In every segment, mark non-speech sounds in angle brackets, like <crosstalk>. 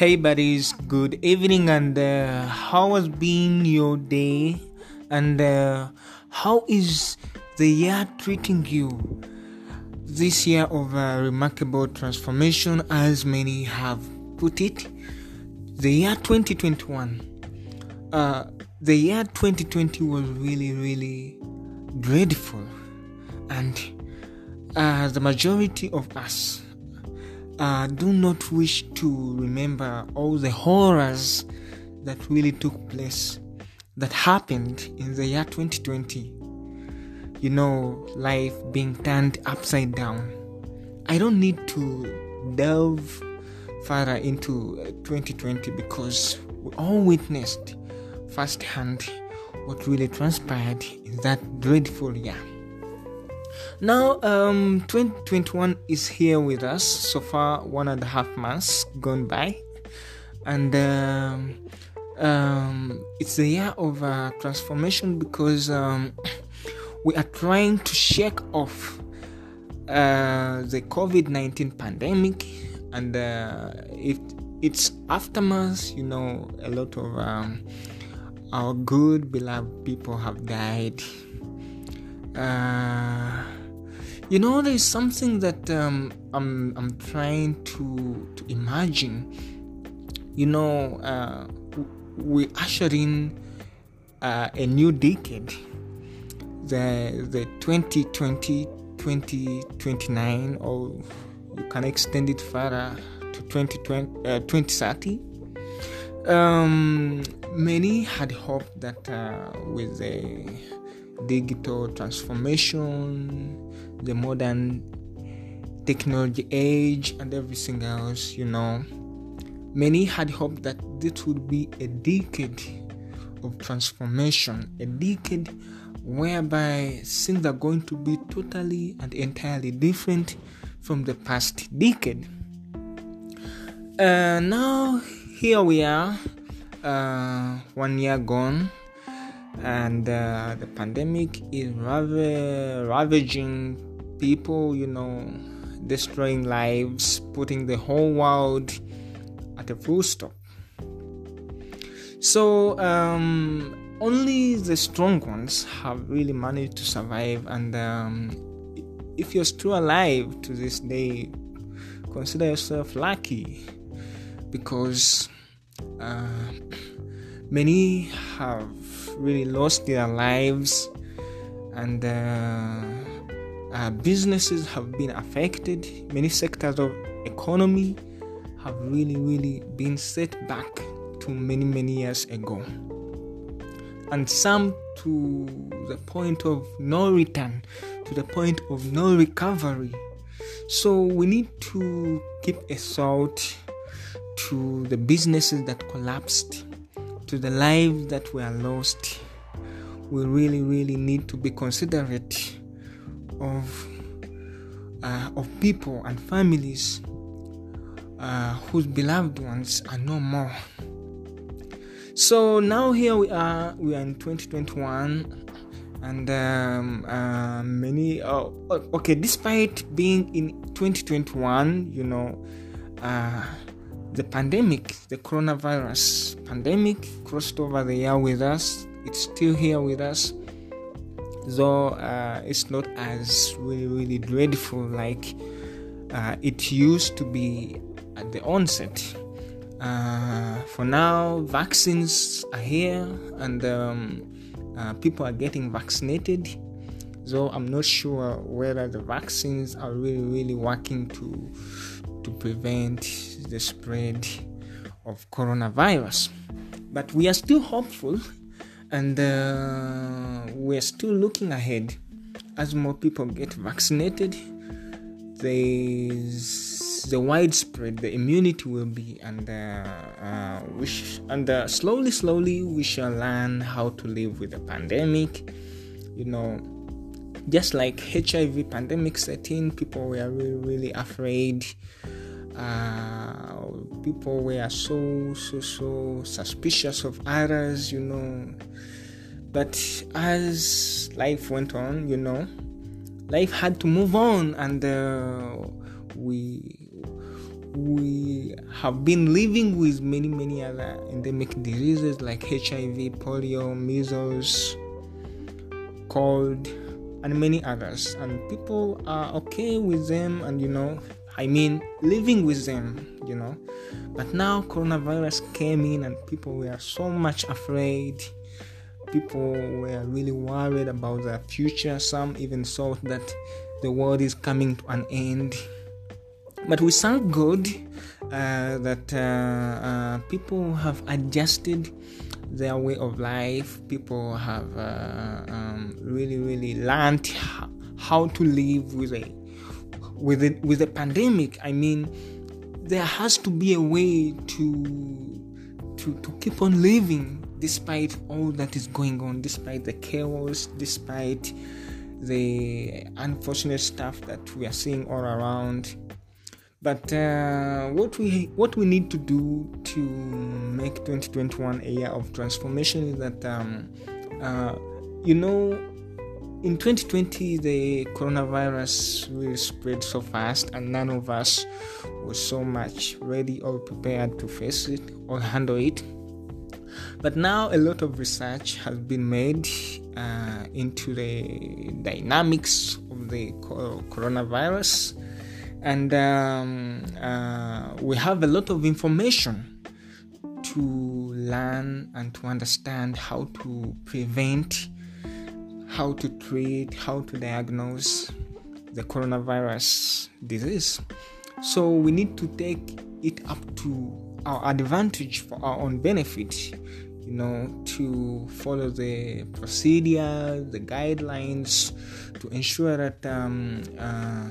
Hey, buddies, good evening, and uh, how has been your day? And uh, how is the year treating you? This year of uh, remarkable transformation, as many have put it, the year 2021. Uh, the year 2020 was really, really dreadful, and uh, the majority of us uh, do not wish to remember all the horrors that really took place, that happened in the year 2020. You know, life being turned upside down. I don't need to delve further into 2020 because we all witnessed firsthand what really transpired in that dreadful year. Now, um, 2021 is here with us. So far, one and a half months gone by, and um, um, it's the year of uh, transformation because um, <coughs> we are trying to shake off uh, the COVID 19 pandemic and uh, its aftermath. You know, a lot of um, our good beloved people have died. Uh, you know, there's something that um, I'm I'm trying to to imagine. You know, uh, we usher in uh, a new decade, the the 2020 2029, or you can extend it further to 2020 uh, 2030. Um, many had hoped that uh, with the digital transformation, the modern technology age, and everything else, you know, many had hoped that this would be a decade of transformation, a decade whereby things are going to be totally and entirely different from the past decade. Uh, now, here we are, uh, one year gone and uh, the pandemic is ravaging people you know destroying lives putting the whole world at a full stop. So um, only the strong ones have really managed to survive. And um, if you're still alive to this day consider yourself lucky because uh, many have really lost their lives and uh, uh, businesses have been affected. Many sectors of economy have really really been set back to many many years ago. And some to the point of no return to the point of no recovery. So we need to keep a thought to the businesses that collapsed to the lives that were lost, we really, really need to be considerate of uh, of people and families uh, whose beloved ones are no more. So now here we are. We are in 2021, and um, uh, many. Uh, okay, despite being in 2021, you know uh, the pandemic, the coronavirus pandemic, crossed over the year with us. It's still here with us, though uh, it's not as really, really dreadful like uh, it used to be at the onset. Uh, for now, vaccines are here and um, uh, people are getting vaccinated. Though I'm not sure whether the vaccines are really, really working to to prevent the spread of coronavirus. But we are still hopeful and uh, we're still looking ahead. As more people get vaccinated, there's the widespread the immunity will be, and uh, uh, we sh- and uh, slowly, slowly we shall learn how to live with the pandemic. You know, just like HIV pandemic set in, people were really, really afraid. Uh, people were so, so, so suspicious of others, you know. But as life went on, you know, life had to move on, and uh, we we have been living with many, many other endemic diseases like HIV, polio, measles, cold, and many others. And people are okay with them, and you know, I mean, living with them, you know. But now coronavirus came in, and people were so much afraid. People were really worried about their future. Some even thought that the world is coming to an end but we thank God uh, that uh, uh, people have adjusted their way of life. People have uh, um, really, really learned how to live with a with the, with a pandemic. I mean, there has to be a way to to to keep on living despite all that is going on, despite the chaos, despite the unfortunate stuff that we are seeing all around but uh, what we what we need to do to make 2021 a year of transformation is that um, uh, you know in 2020 the coronavirus will spread so fast and none of us was so much ready or prepared to face it or handle it. But now a lot of research has been made uh, into the dynamics of the coronavirus. And um, uh, we have a lot of information to learn and to understand how to prevent, how to treat, how to diagnose the coronavirus disease. So we need to take it up to our advantage for our own benefit, you know, to follow the procedure, the guidelines, to ensure that um, uh,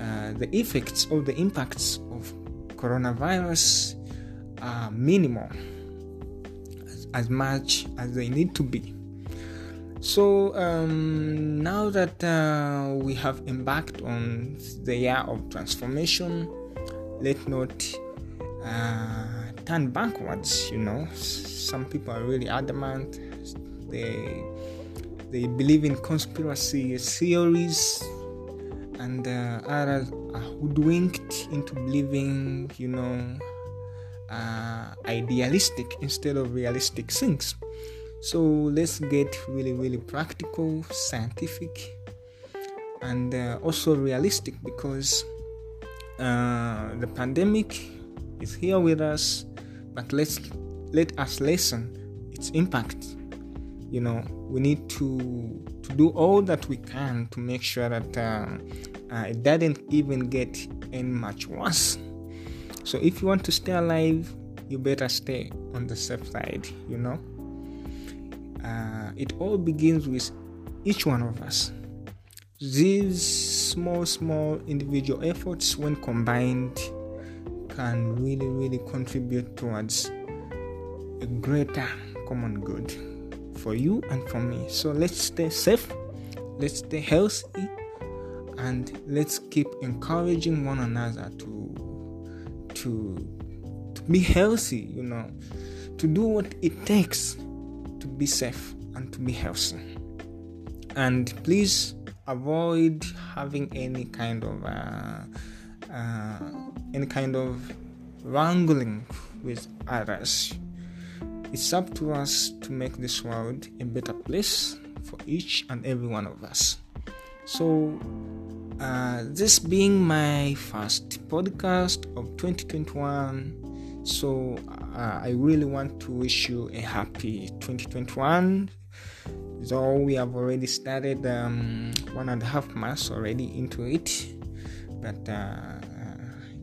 uh, the effects or the impacts of coronavirus are minimal as, as much as they need to be. So um, now that uh, we have embarked on the year of transformation, let not uh, turn backwards. You know, some people are really adamant. They they believe in conspiracy theories and uh, others are hoodwinked into believing, you know, uh, idealistic instead of realistic things. So let's get really, really practical, scientific, and uh, also realistic because uh, the pandemic is here with us, but let's let us lessen its impact. You know, we need to to do all that we can to make sure that uh, uh, it doesn't even get any much worse. So if you want to stay alive, you better stay on the safe side, you know. Uh, it all begins with each one of us. These small, small individual efforts, when combined, can really, really contribute towards a greater common good for you and for me. So let's stay safe, let's stay healthy, and let's keep encouraging one another to to to be healthy you know to do what it takes to be safe and to be healthy. And please avoid having any kind of uh, uh, any kind of wrangling with others. It's up to us to make this world a better place for each and every one of us. So, uh, this being my first podcast of 2021, so uh, I really want to wish you a happy 2021. Though we have already started um, one and a half months already into it, but uh,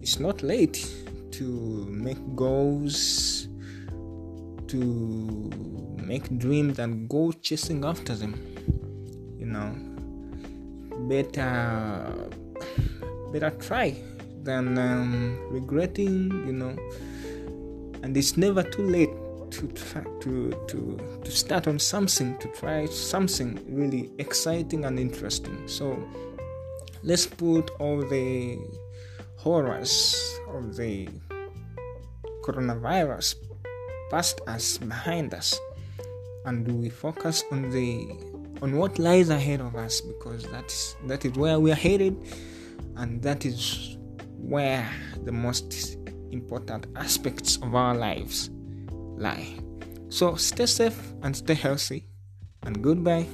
it's not late to make goals, to make dreams, and go chasing after them. You know better better try than um, regretting you know and it's never too late to try to to to start on something to try something really exciting and interesting. So let's put all the horrors of the coronavirus past us behind us. And we focus on the on what lies ahead of us? Because that's that is where we are headed and that is where the most important aspects of our lives lie. So stay safe and stay healthy, and goodbye.